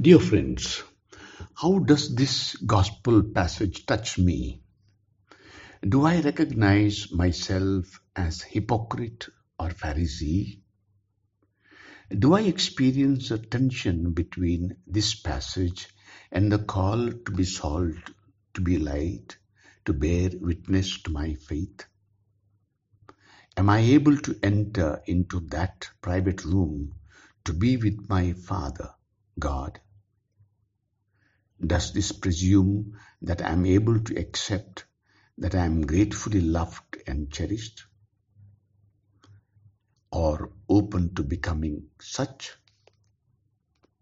Dear friends, how does this gospel passage touch me? Do I recognize myself as hypocrite or Pharisee? Do I experience a tension between this passage and the call to be salt, to be light, to bear witness to my faith? Am I able to enter into that private room to be with my Father, God? Does this presume that I am able to accept that I am gratefully loved and cherished? Or open to becoming such